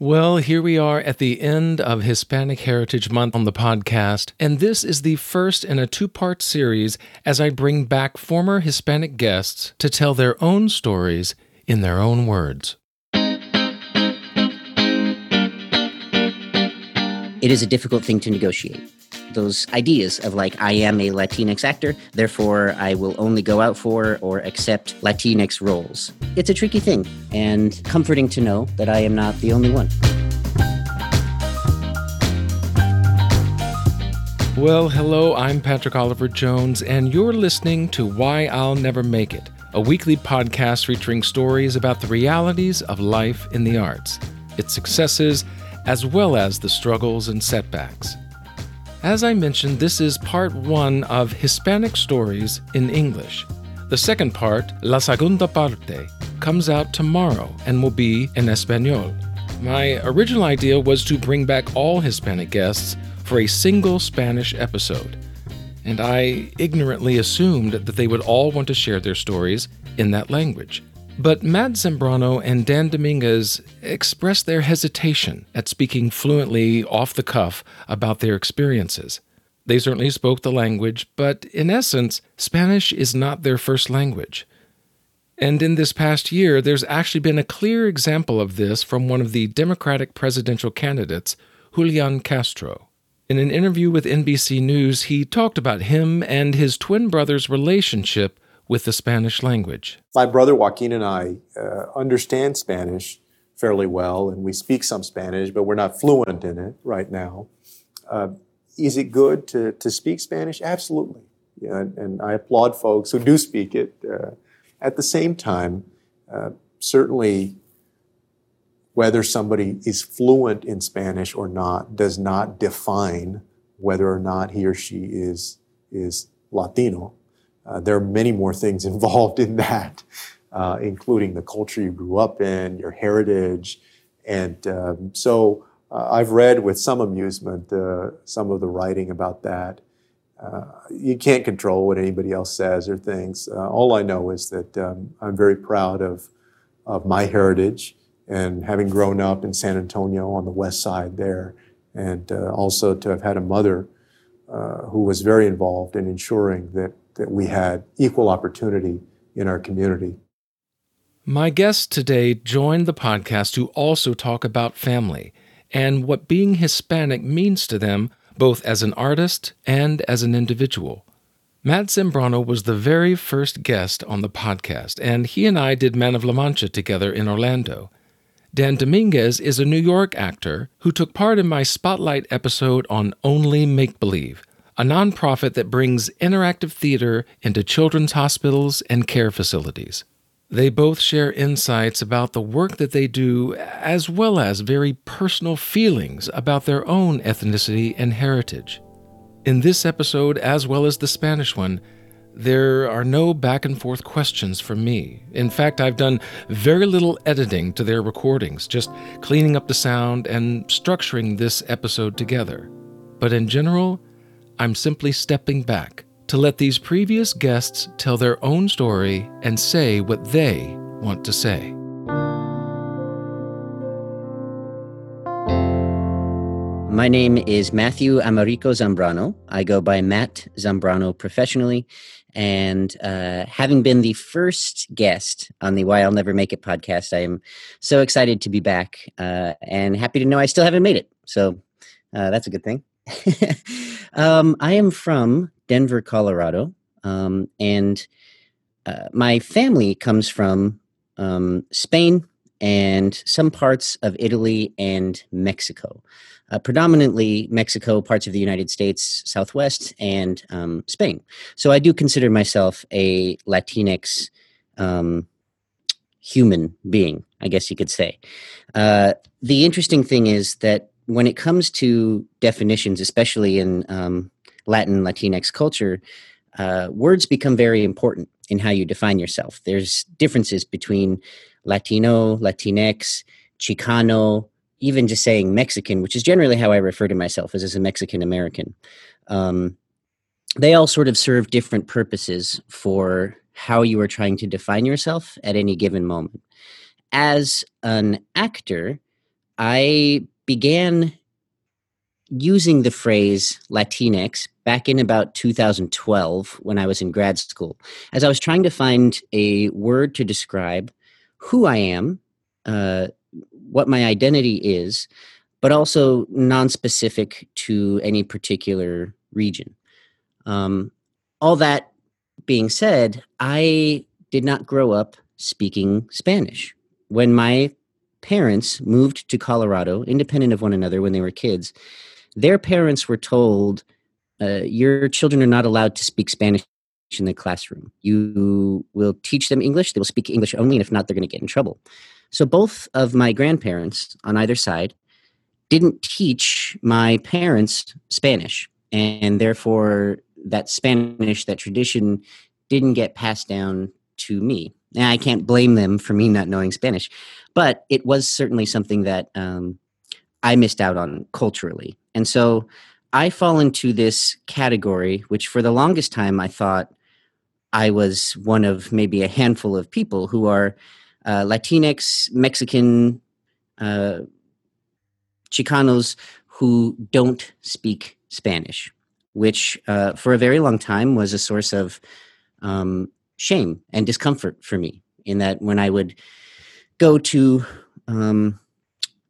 Well, here we are at the end of Hispanic Heritage Month on the podcast, and this is the first in a two part series as I bring back former Hispanic guests to tell their own stories in their own words. It is a difficult thing to negotiate. Those ideas of like, I am a Latinx actor, therefore I will only go out for or accept Latinx roles. It's a tricky thing, and comforting to know that I am not the only one. Well, hello, I'm Patrick Oliver Jones, and you're listening to Why I'll Never Make It, a weekly podcast featuring stories about the realities of life in the arts, its successes, as well as the struggles and setbacks. As I mentioned, this is part one of Hispanic Stories in English. The second part, La Segunda Parte, comes out tomorrow and will be in Espanol. My original idea was to bring back all Hispanic guests for a single Spanish episode, and I ignorantly assumed that they would all want to share their stories in that language. But Matt Zambrano and Dan Dominguez expressed their hesitation at speaking fluently off the cuff about their experiences. They certainly spoke the language, but in essence, Spanish is not their first language. And in this past year, there's actually been a clear example of this from one of the Democratic presidential candidates, Julian Castro. In an interview with NBC News, he talked about him and his twin brother's relationship with the Spanish language. My brother Joaquin and I uh, understand Spanish fairly well, and we speak some Spanish, but we're not fluent in it right now. Uh, is it good to, to speak Spanish? Absolutely. Yeah, and, and I applaud folks who do speak it. Uh, at the same time, uh, certainly whether somebody is fluent in Spanish or not does not define whether or not he or she is, is Latino uh, there are many more things involved in that, uh, including the culture you grew up in, your heritage. And um, so uh, I've read with some amusement uh, some of the writing about that. Uh, you can't control what anybody else says or thinks. All I know is that um, I'm very proud of, of my heritage and having grown up in San Antonio on the west side there, and also to have had a mother who was very involved in ensuring that that we had equal opportunity in our community. My guests today joined the podcast to also talk about family and what being Hispanic means to them, both as an artist and as an individual. Matt Zambrano was the very first guest on the podcast, and he and I did Man of La Mancha together in Orlando. Dan Dominguez is a New York actor who took part in my Spotlight episode on Only Make Believe, a nonprofit that brings interactive theater into children's hospitals and care facilities. They both share insights about the work that they do, as well as very personal feelings about their own ethnicity and heritage. In this episode, as well as the Spanish one, there are no back and forth questions from me. In fact, I've done very little editing to their recordings, just cleaning up the sound and structuring this episode together. But in general, I'm simply stepping back to let these previous guests tell their own story and say what they want to say. My name is Matthew Amarico Zambrano. I go by Matt Zambrano professionally. And uh, having been the first guest on the Why I'll Never Make It podcast, I am so excited to be back uh, and happy to know I still haven't made it. So uh, that's a good thing. um, I am from Denver, Colorado, um, and uh, my family comes from um, Spain and some parts of Italy and Mexico. Uh, predominantly Mexico, parts of the United States, Southwest, and um, Spain. So I do consider myself a Latinx um, human being, I guess you could say. Uh, the interesting thing is that when it comes to definitions, especially in um, Latin Latinx culture, uh, words become very important in how you define yourself. There's differences between Latino, Latinx, Chicano, even just saying Mexican, which is generally how I refer to myself as, as a Mexican American. Um, they all sort of serve different purposes for how you are trying to define yourself at any given moment. As an actor, I began using the phrase Latinx back in about 2012 when I was in grad school, as I was trying to find a word to describe who I am, uh, what my identity is, but also non-specific to any particular region. Um, all that being said, I did not grow up speaking Spanish. When my parents moved to Colorado, independent of one another when they were kids, their parents were told, uh, Your children are not allowed to speak Spanish in the classroom. You will teach them English, they will speak English only, and if not, they're going to get in trouble. So both of my grandparents on either side didn't teach my parents Spanish, and therefore that Spanish, that tradition, didn't get passed down to me. And I can't blame them for me not knowing Spanish, but it was certainly something that um, I missed out on culturally. And so I fall into this category, which for the longest time I thought I was one of maybe a handful of people who are uh, Latinx, Mexican, uh, Chicanos who don't speak Spanish, which uh, for a very long time was a source of um, shame and discomfort for me. In that, when I would go to um,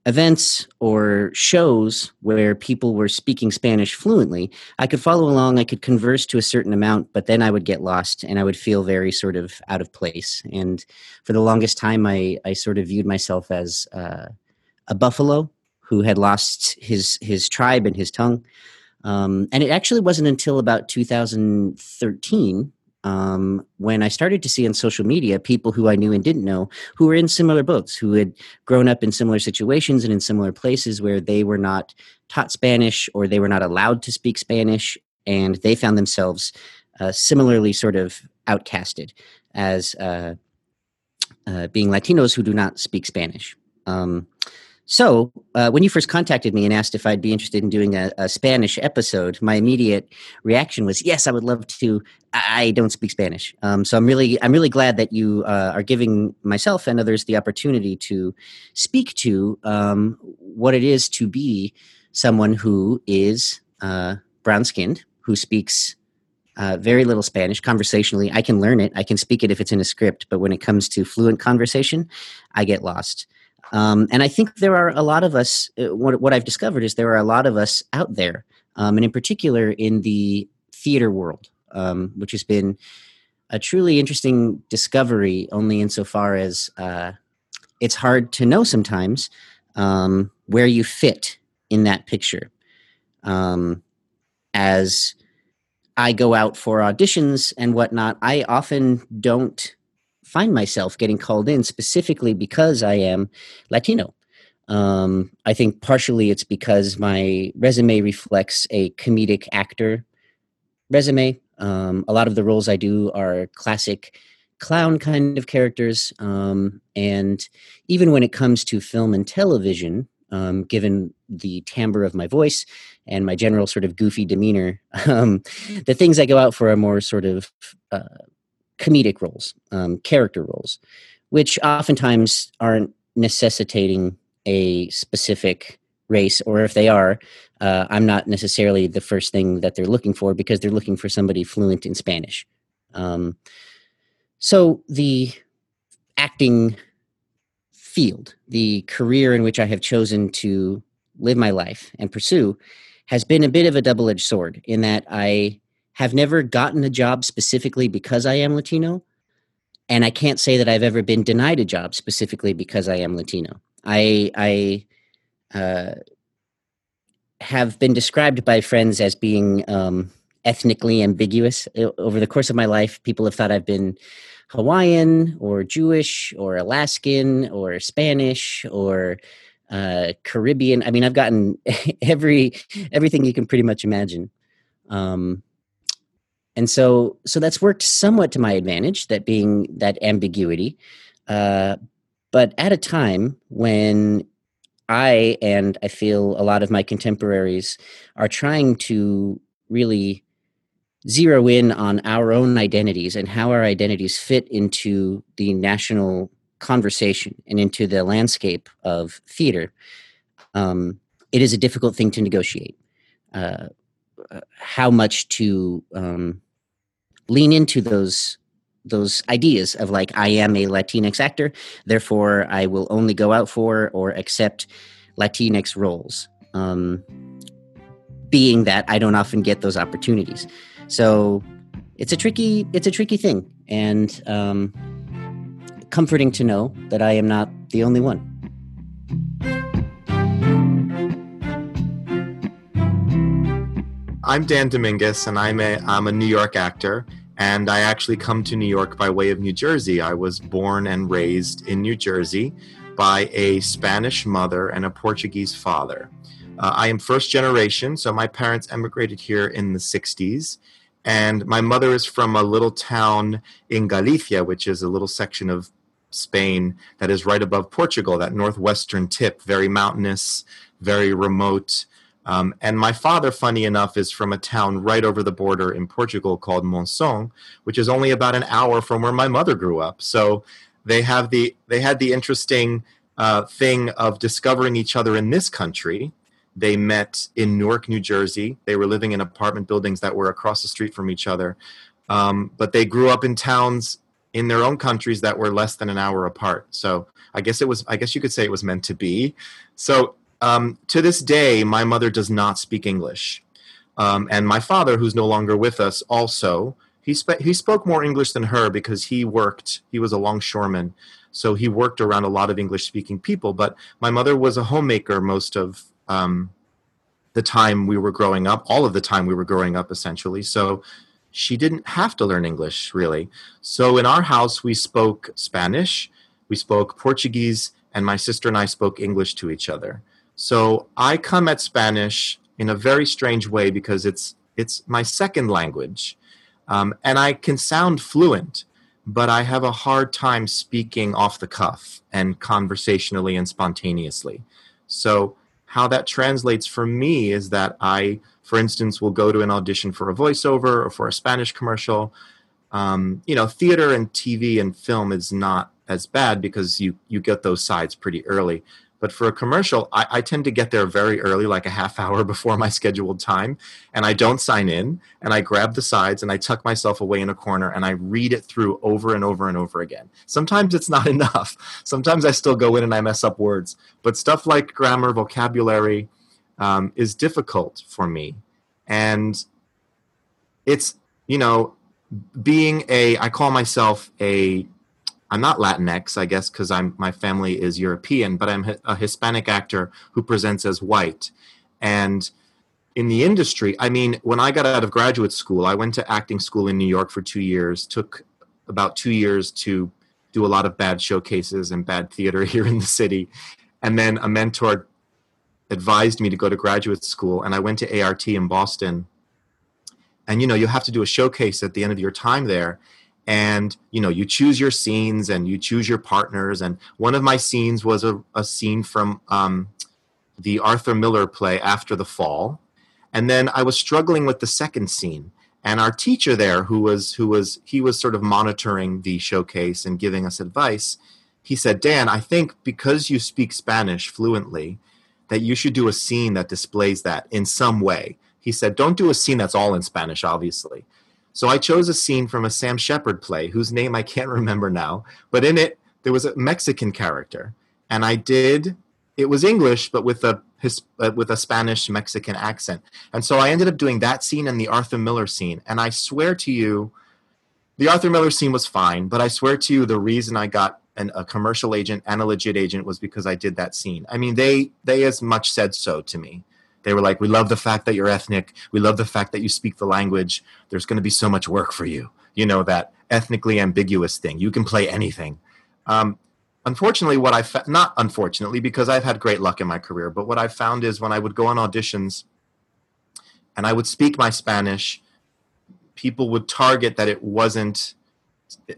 events or shows where people were speaking Spanish fluently, I could follow along, I could converse to a certain amount, but then I would get lost and I would feel very sort of out of place. And for the longest time, I, I sort of viewed myself as uh, a buffalo who had lost his, his tribe and his tongue. Um, and it actually wasn't until about 2013 um, when I started to see on social media people who I knew and didn't know who were in similar boats, who had grown up in similar situations and in similar places where they were not taught Spanish or they were not allowed to speak Spanish, and they found themselves uh, similarly sort of outcasted as uh, uh, being Latinos who do not speak Spanish. Um, so, uh, when you first contacted me and asked if I'd be interested in doing a, a, Spanish episode, my immediate reaction was, "Yes, I would love to." I don't speak Spanish, um, so I'm really, I'm really glad that you uh, are giving myself and others the opportunity to speak to um, what it is to be someone who is uh, brown-skinned, who speaks uh, very little Spanish conversationally. I can learn it, I can speak it if it's in a script, but when it comes to fluent conversation, I get lost. Um, and I think there are a lot of us, uh, what, what I've discovered is there are a lot of us out there, um, and in particular in the theater world, um, which has been a truly interesting discovery, only insofar as uh, it's hard to know sometimes um, where you fit in that picture. Um, as I go out for auditions and whatnot, I often don't find myself getting called in specifically because I am Latino. Um, I think partially it's because my resume reflects a comedic actor resume. Um, a lot of the roles I do are classic clown kind of characters. Um, and even when it comes to film and television, um, given the timbre of my voice and my general sort of goofy demeanor, um, the things I go out for are more sort of uh, comedic roles, um, character roles, which oftentimes aren't necessitating a specific race, or if they are, uh, I'm not necessarily the first thing that they're looking for because they're looking for somebody fluent in Spanish. Um, so the acting field, the career in which I have chosen to live my life and pursue, has been a bit of a double edged sword in that I have never gotten a job specifically because I am Latino. And I can't say that I've ever been denied a job specifically because I am Latino. I, I uh, have been described by friends as being um, ethnically ambiguous. Over the course of my life, people have thought I've been Hawaiian or Jewish or Alaskan or Spanish or uh, Caribbean. I mean, I've gotten every everything you can pretty much imagine. Um, and so so that's worked somewhat to my advantage that being that ambiguity uh, but at a time when i and i feel a lot of my contemporaries are trying to really zero in on our own identities and how our identities fit into the national conversation and into the landscape of theater um, it is a difficult thing to negotiate. Uh, how much to um, lean into those those ideas of like I am a Latinx actor, therefore I will only go out for or accept Latinx roles. Um, being that I don't often get those opportunities, so it's a tricky it's a tricky thing, and um, comforting to know that I am not the only one. I'm Dan Dominguez, and I'm a I'm a New York actor and I actually come to New York by way of New Jersey. I was born and raised in New Jersey by a Spanish mother and a Portuguese father. Uh, I am first generation, so my parents emigrated here in the 60s. And my mother is from a little town in Galicia, which is a little section of Spain that is right above Portugal, that northwestern tip, very mountainous, very remote. Um, and my father, funny enough, is from a town right over the border in Portugal called Monção, which is only about an hour from where my mother grew up. So they have the they had the interesting uh, thing of discovering each other in this country. They met in Newark, New Jersey. They were living in apartment buildings that were across the street from each other, um, but they grew up in towns in their own countries that were less than an hour apart. So I guess it was. I guess you could say it was meant to be. So um, to this day, my mother does not speak English. Um, and my father, who's no longer with us, also, he, spe- he spoke more English than her because he worked, he was a longshoreman. So he worked around a lot of English speaking people. But my mother was a homemaker most of um, the time we were growing up, all of the time we were growing up, essentially. So she didn't have to learn English, really. So in our house, we spoke Spanish, we spoke Portuguese, and my sister and I spoke English to each other. So I come at Spanish in a very strange way because it's it's my second language, um, and I can sound fluent, but I have a hard time speaking off the cuff and conversationally and spontaneously. So how that translates for me is that I, for instance, will go to an audition for a voiceover or for a Spanish commercial. Um, you know, theater and TV and film is not as bad because you you get those sides pretty early. But for a commercial, I, I, tend to get there very early, like a half hour before my scheduled time, and I don't sign in. And I grab the sides and I tuck myself away in a corner and I read it through over and over and over again. Sometimes it's not enough. Sometimes I still go in and I mess up words. But stuff like grammar, vocabulary um, is difficult for me. And it's, you know, being a, I call myself a I'm not Latinx, I guess, because I'm my family is European, but I'm a Hispanic actor who presents as white. And in the industry, I mean, when I got out of graduate school, I went to acting school in New York for two years. Took about two years to do a lot of bad showcases and bad theater here in the city, and then a mentor advised me to go to graduate school, and I went to ART in Boston. And you know, you have to do a showcase at the end of your time there and you know you choose your scenes and you choose your partners. And one of my scenes was a, a scene from um, the arthur miller play after the fall. And then i was struggling with the second scene. And our teacher there who was who was he was sort of monitoring the showcase and giving us advice he said dan i think because you speak spanish fluently that you should do a scene that displays that in some way. He said don't do a scene that's all in spanish obviously so I chose a scene from a Sam Shepard play, whose name I can't remember now, but in it there was a Mexican character, and I did. It was English, but with a his, uh, with a Spanish Mexican accent, and so I ended up doing that scene and the Arthur Miller scene. And I swear to you, the Arthur Miller scene was fine, but I swear to you, the reason I got an, a commercial agent and a legit agent was because I did that scene. I mean, they they as much said so to me. They were like, "We love the fact that you're ethnic. We love the fact that you speak the language. There's going to be so much work for you." You know that ethnically ambiguous thing. You can play anything. Um, unfortunately, what I fa- not unfortunately because I've had great luck in my career, but what I found is when I would go on auditions and I would speak my Spanish, people would target that it wasn't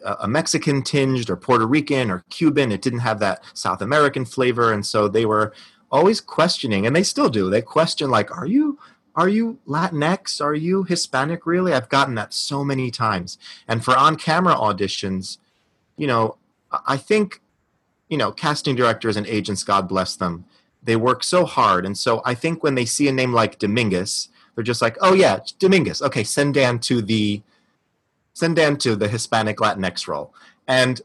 a Mexican tinged or Puerto Rican or Cuban. It didn't have that South American flavor, and so they were always questioning, and they still do. They question like, "Are you are you Latinx? Are you Hispanic? Really?" I've gotten that so many times. And for on-camera auditions, you know, I think, you know, casting directors and agents, God bless them, they work so hard. And so I think when they see a name like Dominguez, they're just like, oh yeah, Dominguez. Okay, send Dan to the send Dan to the Hispanic Latinx role. And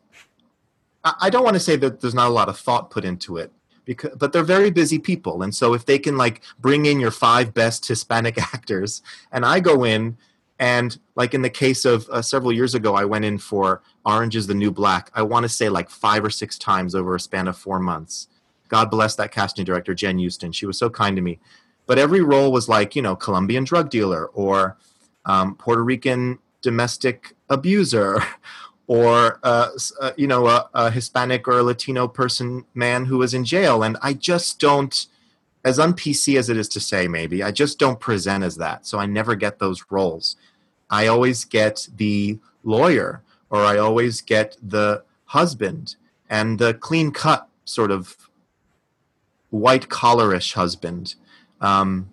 I don't want to say that there's not a lot of thought put into it, because but they're very busy people, and so if they can like bring in your five best Hispanic actors, and I go in and like in the case of uh, several years ago, I went in for Orange is the New Black. I want to say like five or six times over a span of four months. God bless that casting director, Jen Euston. She was so kind to me. But every role was like, you know, Colombian drug dealer or um, Puerto Rican domestic abuser or, uh, uh, you know, a, a Hispanic or a Latino person, man who was in jail. And I just don't, as unpc as it is to say, maybe, I just don't present as that. So I never get those roles. I always get the lawyer or I always get the husband and the clean cut sort of white collarish husband. Um,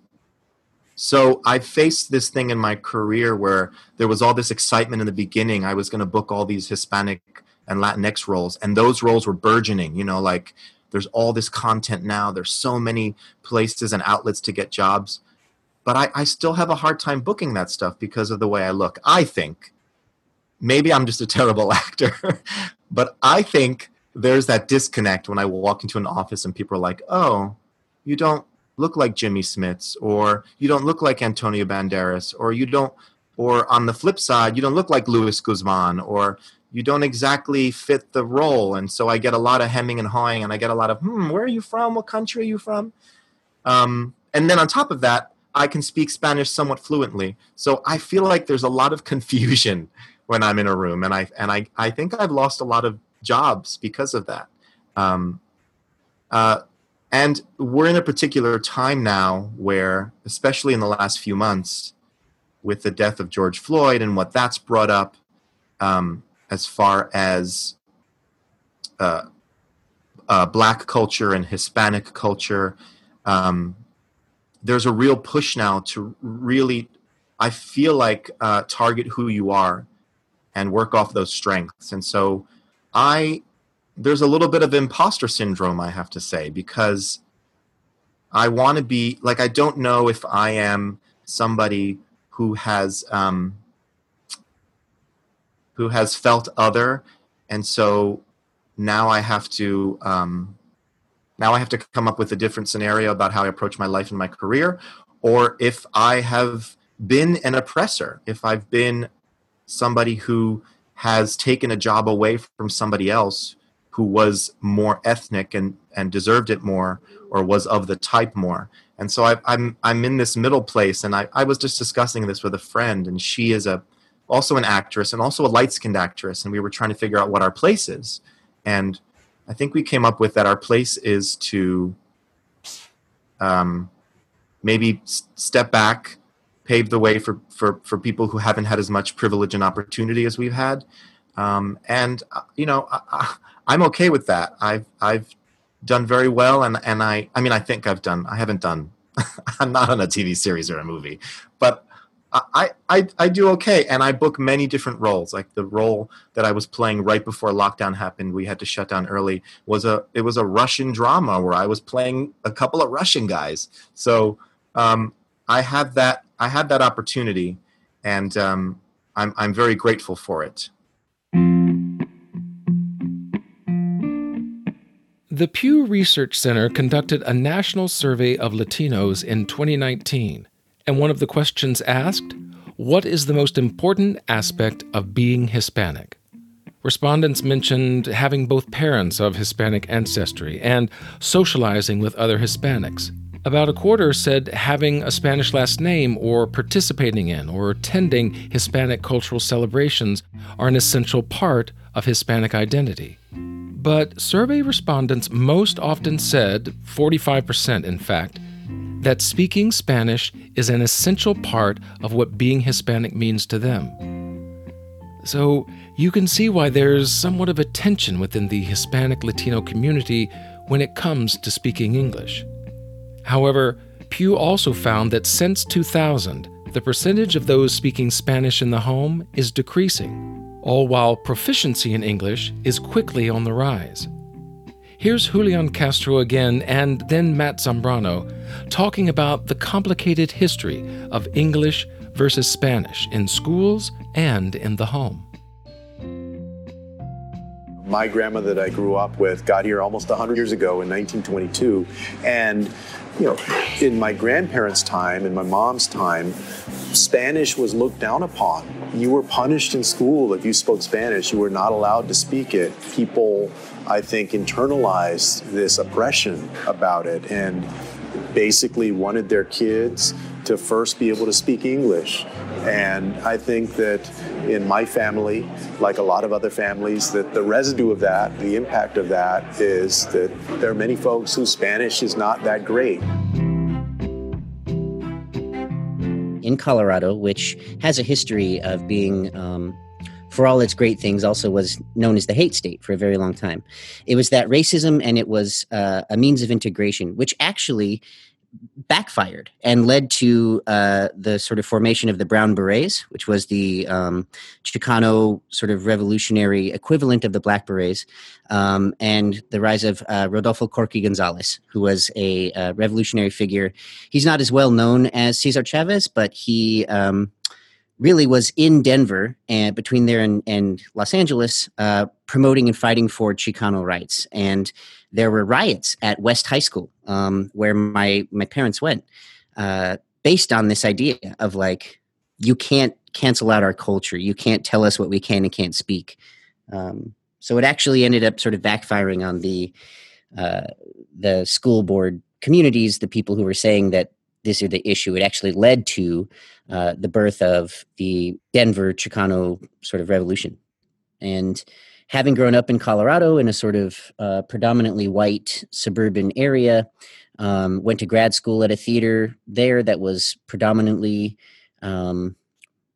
so I faced this thing in my career where there was all this excitement in the beginning. I was going to book all these Hispanic and Latinx roles, and those roles were burgeoning. You know, like there's all this content now. There's so many places and outlets to get jobs, but I, I still have a hard time booking that stuff because of the way I look. I think maybe I'm just a terrible actor, but I think there's that disconnect when I walk into an office and people are like, "Oh, you don't look like Jimmy Smits, or you don't look like Antonio Banderas, or you don't, or on the flip side, you don't look like Luis Guzman, or you don't exactly fit the role." And so I get a lot of hemming and hawing, and I get a lot of, "Hmm, where are you from? What country are you from?" Um, and then on top of that, I can speak Spanish somewhat fluently, so I feel like there's a lot of confusion when I'm in a room, and I and I I think I've lost a lot of jobs because of that. Um, uh, and we're in a particular time now where, especially in the last few months, with the death of George Floyd and what that's brought up um, as far as uh, uh, black culture and Hispanic culture, um, there's a real push now to really, I feel like, uh, target who you are and work off those strengths. And so I there's a little bit of imposter syndrome, I have to say, because I want to be like I don't know if I am somebody who has um, who has felt other, and so now I have to um, now I have to come up with a different scenario about how I approach my life and my career, or if I have been an oppressor, if I've been somebody who has taken a job away from somebody else who was more ethnic and, and deserved it more or was of the type more. And so I, am I'm, I'm in this middle place, and I, I was just discussing this with a friend, and she is a also an actress and also a light skinned actress, and we were trying to figure out what our place is. And I think we came up with that our place is to um, maybe s- step back pave the way for, for, for people who haven't had as much privilege and opportunity as we've had. Um, and uh, you know, am okay with that. I've I've done very well, and and I I mean I think I've done. I haven't done. I'm not on a TV series or a movie, but I, I I do okay, and I book many different roles. Like the role that I was playing right before lockdown happened, we had to shut down early. Was a it was a Russian drama where I was playing a couple of Russian guys. So um, I have that I had that opportunity, and um, I'm I'm very grateful for it. The Pew Research Center conducted a national survey of Latinos in 2019, and one of the questions asked, "What is the most important aspect of being Hispanic?" Respondents mentioned having both parents of Hispanic ancestry and socializing with other Hispanics. About a quarter said having a Spanish last name or participating in or attending Hispanic cultural celebrations are an essential part of Hispanic identity. But survey respondents most often said, 45% in fact, that speaking Spanish is an essential part of what being Hispanic means to them. So you can see why there's somewhat of a tension within the Hispanic Latino community when it comes to speaking English. However, Pew also found that since 2000, the percentage of those speaking Spanish in the home is decreasing, all while proficiency in English is quickly on the rise. Here's Julian Castro again and then Matt Zambrano talking about the complicated history of English versus Spanish in schools and in the home. My grandma that I grew up with got here almost 100 years ago in 1922. And, you know, in my grandparents' time, in my mom's time, Spanish was looked down upon. You were punished in school if you spoke Spanish. You were not allowed to speak it. People I think, internalized this oppression about it and basically wanted their kids to first be able to speak English. And I think that in my family, like a lot of other families, that the residue of that, the impact of that, is that there are many folks whose Spanish is not that great. In Colorado, which has a history of being um, for all its great things, also was known as the hate state for a very long time. It was that racism and it was uh, a means of integration, which actually backfired and led to uh, the sort of formation of the Brown Berets, which was the um, Chicano sort of revolutionary equivalent of the Black Berets, um, and the rise of uh, Rodolfo Corky Gonzalez, who was a uh, revolutionary figure. He's not as well known as Cesar Chavez, but he um, really was in Denver and between there and, and Los Angeles, uh, promoting and fighting for Chicano rights. And there were riots at West High School, um, where my my parents went, uh, based on this idea of like you can't cancel out our culture, you can't tell us what we can and can't speak. Um, so it actually ended up sort of backfiring on the uh, the school board communities, the people who were saying that this is the issue. It actually led to uh, the birth of the Denver Chicano sort of revolution. And having grown up in Colorado in a sort of uh, predominantly white suburban area, um, went to grad school at a theater there that was predominantly um,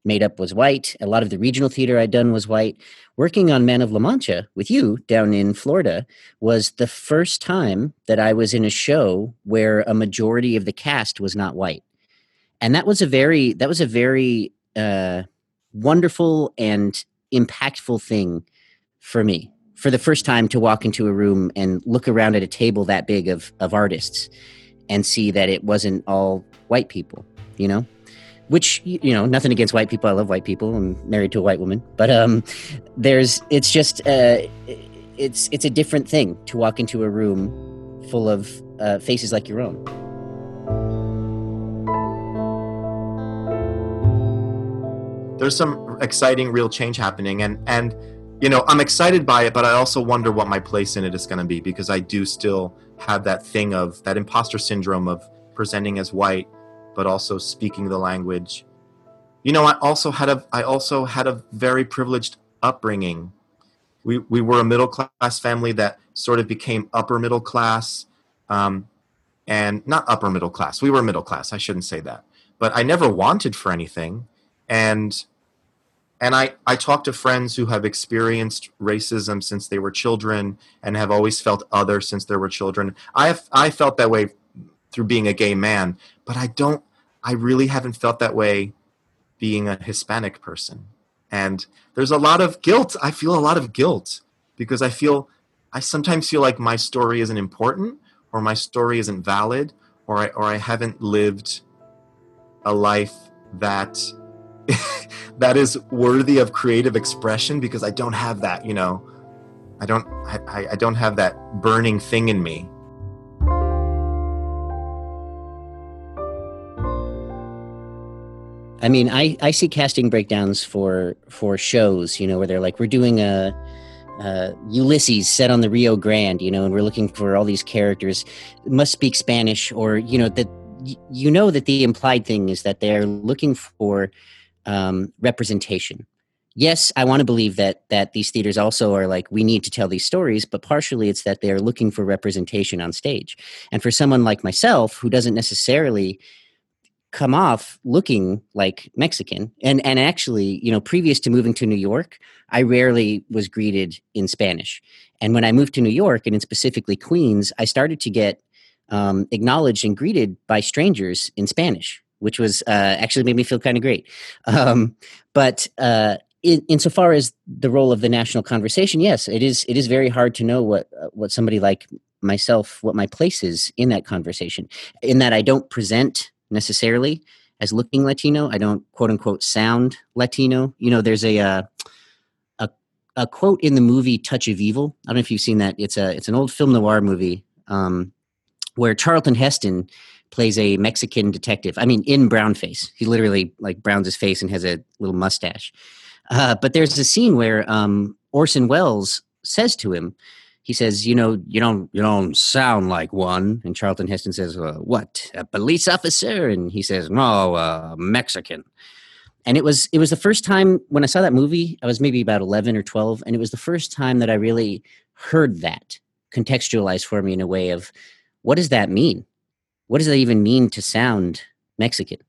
made up was white. A lot of the regional theater I'd done was white. Working on Man of La Mancha with you down in Florida was the first time that I was in a show where a majority of the cast was not white. And that was a very that was a very uh, wonderful and impactful thing for me. For the first time to walk into a room and look around at a table that big of of artists and see that it wasn't all white people, you know? which you know nothing against white people i love white people i'm married to a white woman but um there's it's just uh it's it's a different thing to walk into a room full of uh, faces like your own there's some exciting real change happening and and you know i'm excited by it but i also wonder what my place in it is going to be because i do still have that thing of that imposter syndrome of presenting as white but also speaking the language. You know, I also had a I also had a very privileged upbringing. We we were a middle class family that sort of became upper middle class, um, and not upper middle class. We were middle class. I shouldn't say that, but I never wanted for anything, and and I, I talk to friends who have experienced racism since they were children and have always felt other since they were children. I have I felt that way through being a gay man, but I don't, I really haven't felt that way being a Hispanic person. And there's a lot of guilt. I feel a lot of guilt because I feel, I sometimes feel like my story isn't important or my story isn't valid or I, or I haven't lived a life that that is worthy of creative expression because I don't have that, you know. I don't I, I don't have that burning thing in me I mean, I, I see casting breakdowns for for shows, you know, where they're like, we're doing a, a Ulysses set on the Rio Grande, you know, and we're looking for all these characters must speak Spanish, or you know that you know that the implied thing is that they're looking for um, representation. Yes, I want to believe that that these theaters also are like we need to tell these stories, but partially it's that they're looking for representation on stage. And for someone like myself who doesn't necessarily come off looking like Mexican. And and actually, you know, previous to moving to New York, I rarely was greeted in Spanish. And when I moved to New York, and in specifically Queens, I started to get um, acknowledged and greeted by strangers in Spanish, which was uh, actually made me feel kind of great. Um, but uh, in, insofar as the role of the national conversation, yes, it is. It is very hard to know what uh, what somebody like myself, what my place is in that conversation. In that, I don't present necessarily as looking Latino. I don't quote unquote sound Latino. You know, there's a uh, a a quote in the movie Touch of Evil. I don't know if you've seen that. It's a it's an old film noir movie um, where Charlton Heston plays a Mexican detective. I mean, in brown face. He literally like browns his face and has a little mustache. Uh, but there's a scene where um, Orson Welles says to him, he says, "You know, you don't, you don't sound like one." And Charlton Heston says, uh, "What? A police officer?" And he says, "No, uh, Mexican." And it was, it was the first time when I saw that movie. I was maybe about eleven or twelve, and it was the first time that I really heard that contextualized for me in a way of, what does that mean? What does that even mean to sound Mexican?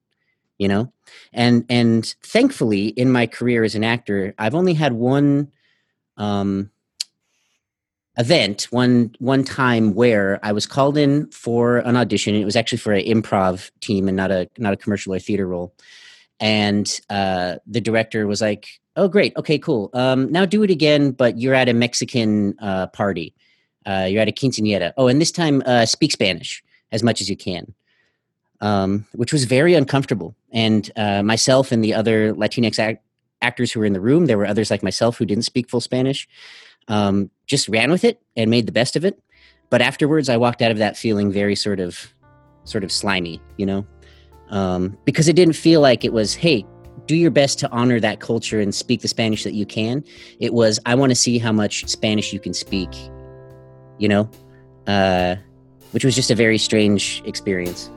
You know, and and thankfully in my career as an actor, I've only had one. Um, event one one time where I was called in for an audition. It was actually for an improv team and not a not a commercial or theater role. And uh, the director was like, "Oh, great, okay, cool. Um, now do it again, but you're at a Mexican uh, party. Uh, you're at a quinceanera. Oh, and this time uh, speak Spanish as much as you can." Um, which was very uncomfortable. And uh, myself and the other Latinx act- actors who were in the room, there were others like myself who didn't speak full Spanish um, just ran with it and made the best of it. But afterwards, I walked out of that feeling very sort of, sort of slimy, you know, um, because it didn't feel like it was, hey, do your best to honor that culture and speak the Spanish that you can. It was, I want to see how much Spanish you can speak, you know, uh, which was just a very strange experience.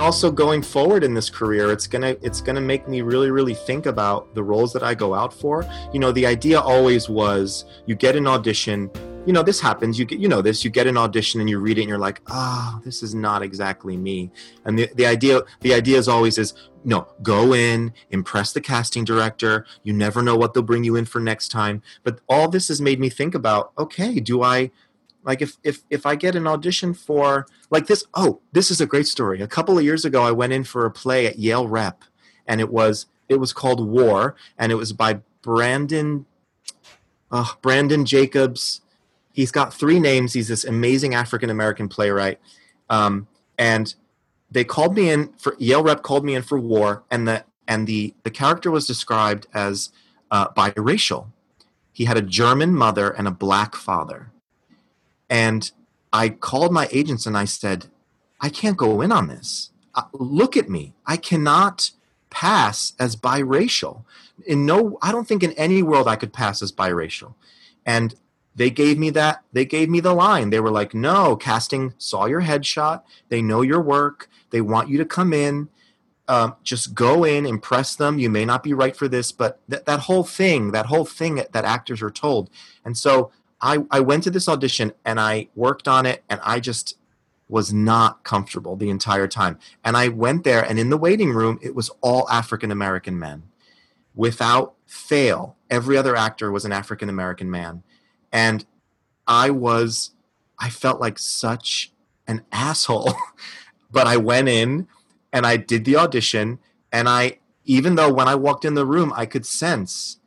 also going forward in this career it's gonna it's gonna make me really really think about the roles that i go out for you know the idea always was you get an audition you know this happens you get you know this you get an audition and you read it and you're like ah oh, this is not exactly me and the, the idea the idea is always is no go in impress the casting director you never know what they'll bring you in for next time but all this has made me think about okay do i like if if if I get an audition for like this, oh, this is a great story. A couple of years ago, I went in for a play at Yale Rep, and it was it was called War, and it was by Branden uh, Branden Jacobs. He's got three names. He's this amazing African American playwright, um, and they called me in for Yale Rep called me in for War, and the and the the character was described as uh, biracial. He had a German mother and a black father and I called my agents and I said, I can't go in on this. Uh, look at me. I cannot pass as biracial. In no, I don't think in any world I could pass as biracial. And they gave me that. They gave me the line. They were like, no, casting saw your headshot. They know your work. They want you to come in. Um, just go in, impress them. You may not be right for this, but th- that whole thing, that whole thing that, that actors are told. And so I, I went to this audition and I worked on it and I just was not comfortable the entire time. And I went there and in the waiting room, it was all African American men. Without fail, every other actor was an African American man. And I was, I felt like such an asshole. but I went in and I did the audition. And I, even though when I walked in the room, I could sense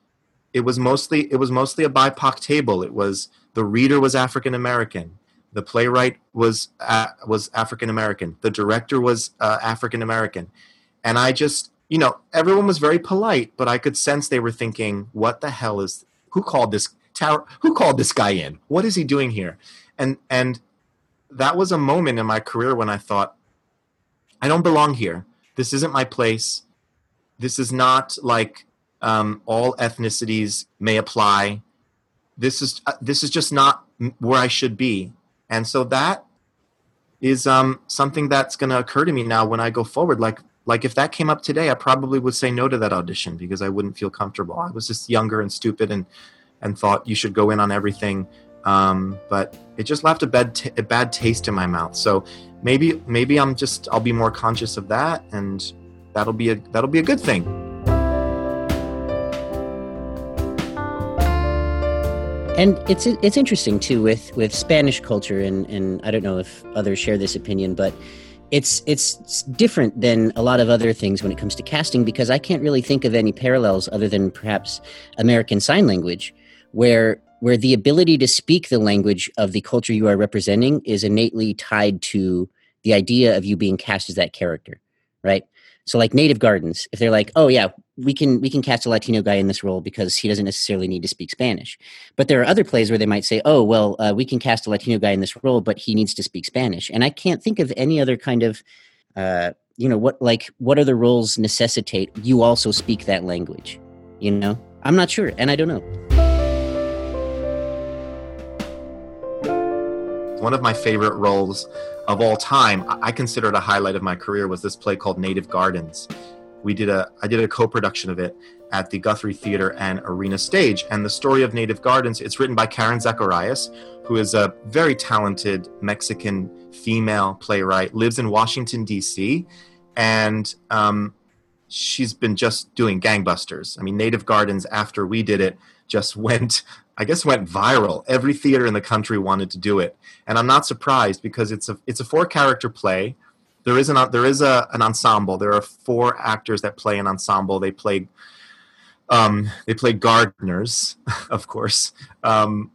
it was mostly it was mostly a BIPOC table. It was the reader was African American, the playwright was uh, was African American, the director was uh, African American, and I just you know everyone was very polite, but I could sense they were thinking, "What the hell is who called this tower? Who called this guy in? What is he doing here?" And and that was a moment in my career when I thought, I don't belong here. This isn't my place. This is not like um, all ethnicities may apply. This is uh, this is just not where I should be, and so that is um, something that's going to occur to me now when I go forward. Like like if that came up today, I probably would say no to that audition because I wouldn't feel comfortable. I was just younger and stupid and and thought you should go in on everything. Um, but it just left a bad t- a bad taste in my mouth. So maybe maybe I'm just I'll be more conscious of that, and that'll be a that'll be a good thing. And it's it's interesting too with with Spanish culture, and and I don't know if others share this opinion, but it's it's different than a lot of other things when it comes to casting because I can't really think of any parallels other than perhaps American Sign Language, where where the ability to speak the language of the culture you are representing is innately tied to the idea of you being cast as that character, right? So like Native Gardens, if they're like, oh yeah, we can we can cast a Latino guy in this role because he doesn't necessarily need to speak Spanish. But there are other plays where they might say, oh well, uh, we can cast a Latino guy in this role, but he needs to speak Spanish. And I can't think of any other kind of, uh, you know, what like what other roles necessitate you also speak that language. You know, I'm not sure, and I don't know. One of my favorite roles of all time, I consider it a highlight of my career, was this play called Native Gardens. We did a, I did a co-production of it at the Guthrie Theater and Arena Stage. And the story of Native Gardens, it's written by Karen Zacarías, who is a very talented Mexican female playwright, lives in Washington, D.C., and um, she's been just doing gangbusters. I mean, Native Gardens, after we did it, just went I guess went viral. Every theater in the country wanted to do it, and I'm not surprised because it's a it's a four character play. There is an there is a an ensemble. There are four actors that play an ensemble. They play um, they play gardeners, of course, um,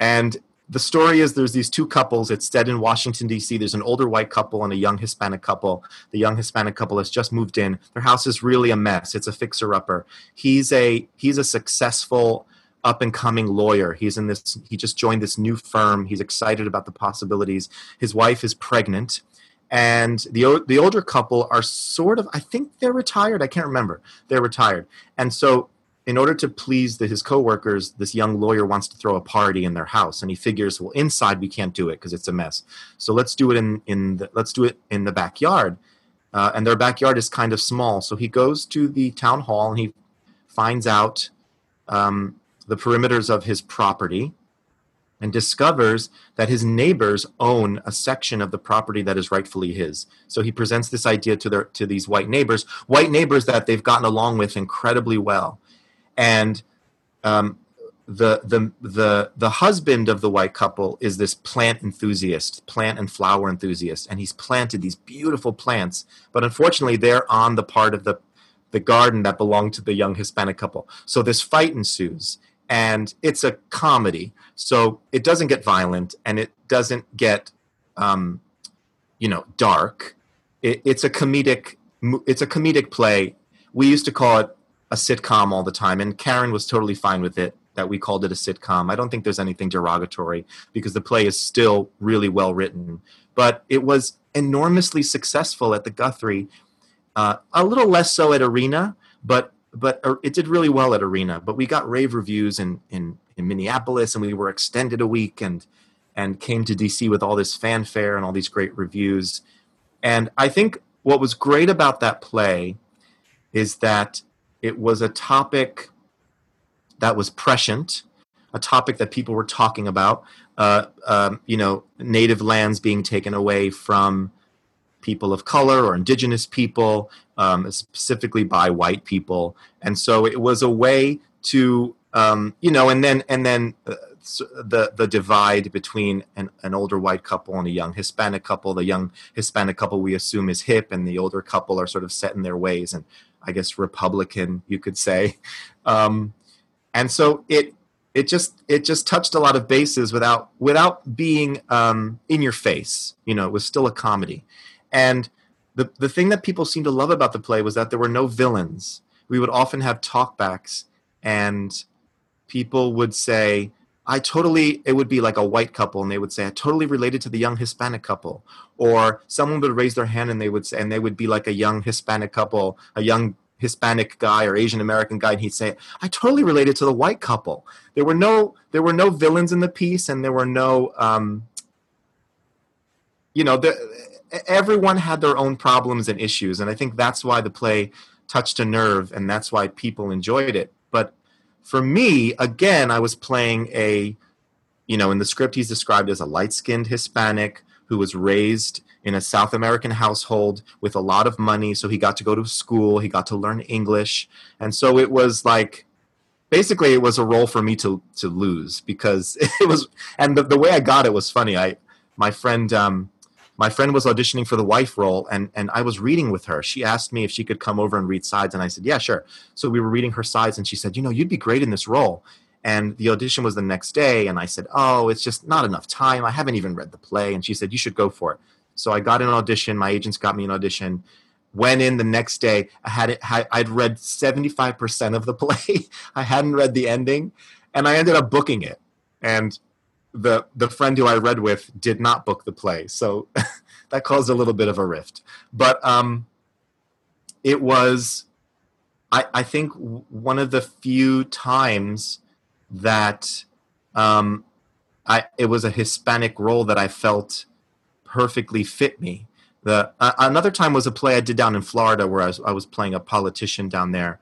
and the story is there's these two couples. It's set in Washington D.C. There's an older white couple and a young Hispanic couple. The young Hispanic couple has just moved in. Their house is really a mess. It's a fixer upper. He's a he's a successful up and coming lawyer. He's in this, he just joined this new firm. He's excited about the possibilities. His wife is pregnant. And the, the older couple are sort of, I think they're retired. I can't remember. They're retired. And so, in order to please the, his coworkers, this young lawyer wants to throw a party in their house. And he figures, well, inside we can't do it because it's a mess. So let's do it in, in the, let's do it in the backyard. Uh, and their backyard is kind of small. So he goes to the town hall and he finds out um, the perimeters of his property and discovers that his neighbors own a section of the property that is rightfully his. So he presents this idea to their to these white neighbors, white neighbors that they've gotten along with incredibly well, and um, the the the the husband of the white couple is this plant enthusiast, plant and flower enthusiast, and he's planted these beautiful plants. But unfortunately, they're on the part of the the garden that belonged to the young Hispanic couple. So this fight ensues and it's a comedy so it doesn't get violent and it doesn't get um, you know dark it, it's a comedic it's a comedic play we used to call it a sitcom all the time and karen was totally fine with it that we called it a sitcom i don't think there's anything derogatory because the play is still really well written but it was enormously successful at the guthrie uh, a little less so at arena but but uh, it did really well at Arena. But we got rave reviews in in in Minneapolis, and we were extended a week and and came to DC with all this fanfare and all these great reviews. And I think what was great about that play is that it was a topic that was prescient, a topic that people were talking about. Uh, um, you know, native lands being taken away from people of color or indigenous people, um, specifically by white people. And so it was a way to, um, you know, and then and then uh, the the divide between an, an older white couple and a young Hispanic couple. The young Hispanic couple we assume is hip, and the older couple are sort of set in their ways and I guess Republican, you could say. Um, and so it it just it just touched a lot of bases without without being um, in your face. You know, it was still a comedy. And the, the thing that people seemed to love about the play was that there were no villains. We would often have talkbacks, and people would say, I totally, it would be like a white couple, and they would say, I totally related to the young Hispanic couple. Or someone would raise their hand and they would say, and they would be like a young Hispanic couple, a young Hispanic guy or Asian American guy, and he'd say, I totally related to the white couple. There were no, there were no villains in the piece, and there were no, um, you know, everyone had their own problems and issues, and I think that's why the play touched a nerve, and that's why people enjoyed it. But for me, again, I was playing a, you know, in the script he's described as a light-skinned Hispanic who was raised in a South American household with a lot of money, so he got to go to school, he got to learn English, and so it was like basically it was a role for me to to lose because it was and the, the way I got it was funny. I my friend um, my friend was auditioning for the wife role and and I was reading with her. She asked me if she could come over and read sides and I said, "Yeah, sure." So we were reading her sides and she said, "You know, you'd be great in this role." And the audition was the next day and I said, "Oh, it's just not enough time. I haven't even read the play." And she said, "You should go for it." So I got an audition. My agents got me an audition. Went in the next day. I had it. I'd read 75% of the play. I hadn't read the ending and I ended up booking it. And the the friend who I read with did not book the play, so that caused a little bit of a rift. But um, it was, I, I think, one of the few times that um, I it was a Hispanic role that I felt perfectly fit me. The uh, another time was a play I did down in Florida where I was, I was playing a politician down there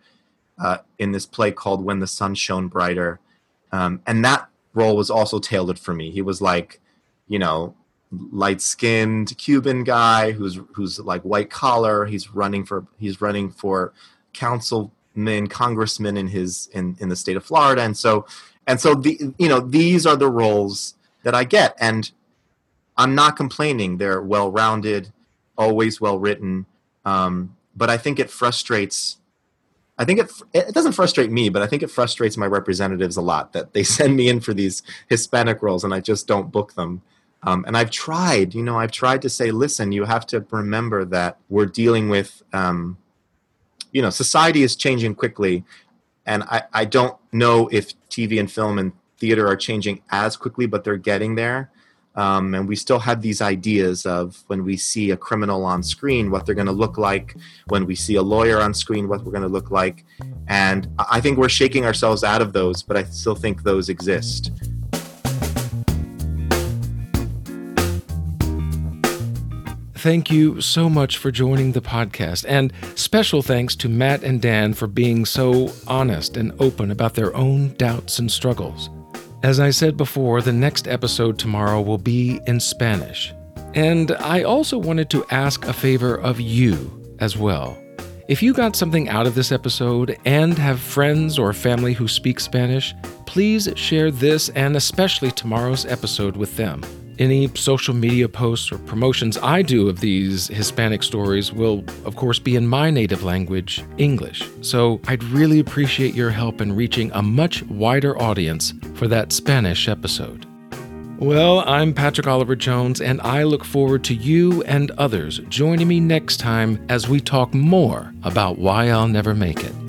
uh, in this play called When the Sun Shone Brighter, um, and that role was also tailored for me. He was like, you know, light skinned Cuban guy who's who's like white collar. He's running for he's running for councilman, congressman in his in, in the state of Florida. And so and so the you know, these are the roles that I get. And I'm not complaining. They're well rounded, always well written. Um, but I think it frustrates I think it it doesn't frustrate me, but I think it frustrates my representatives a lot that they send me in for these Hispanic roles and I just don't book them. Um, and I've tried, you know, I've tried to say, listen, you have to remember that we're dealing with, um, you know, society is changing quickly, and I, I don't know if TV and film and theater are changing as quickly, but they're getting there. Um, and we still have these ideas of when we see a criminal on screen, what they're going to look like, when we see a lawyer on screen, what we're going to look like. And I think we're shaking ourselves out of those, but I still think those exist. Thank you so much for joining the podcast. And special thanks to Matt and Dan for being so honest and open about their own doubts and struggles. As I said before, the next episode tomorrow will be in Spanish. And I also wanted to ask a favor of you as well. If you got something out of this episode and have friends or family who speak Spanish, please share this and especially tomorrow's episode with them. Any social media posts or promotions I do of these Hispanic stories will, of course, be in my native language, English. So I'd really appreciate your help in reaching a much wider audience for that Spanish episode. Well, I'm Patrick Oliver Jones, and I look forward to you and others joining me next time as we talk more about why I'll never make it.